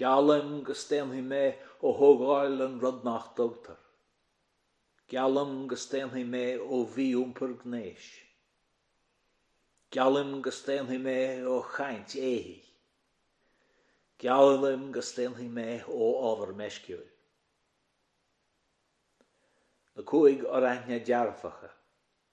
Geallaim go staonfaidh mé ó thógáil an rud nach dtugtar. Geallaim go staonfaidh mé ó mhí-iompar gnéis. Geallaim go staonfaidh mé ó chaint éithigh. Geallaim go staonfaidh mé ó ábhar meisciúil. Na cúig fhoraithne dearfacha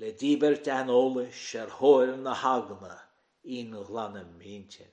le díbirt aineolais ar thóir na heagna ín ghlanadh m'íntinn.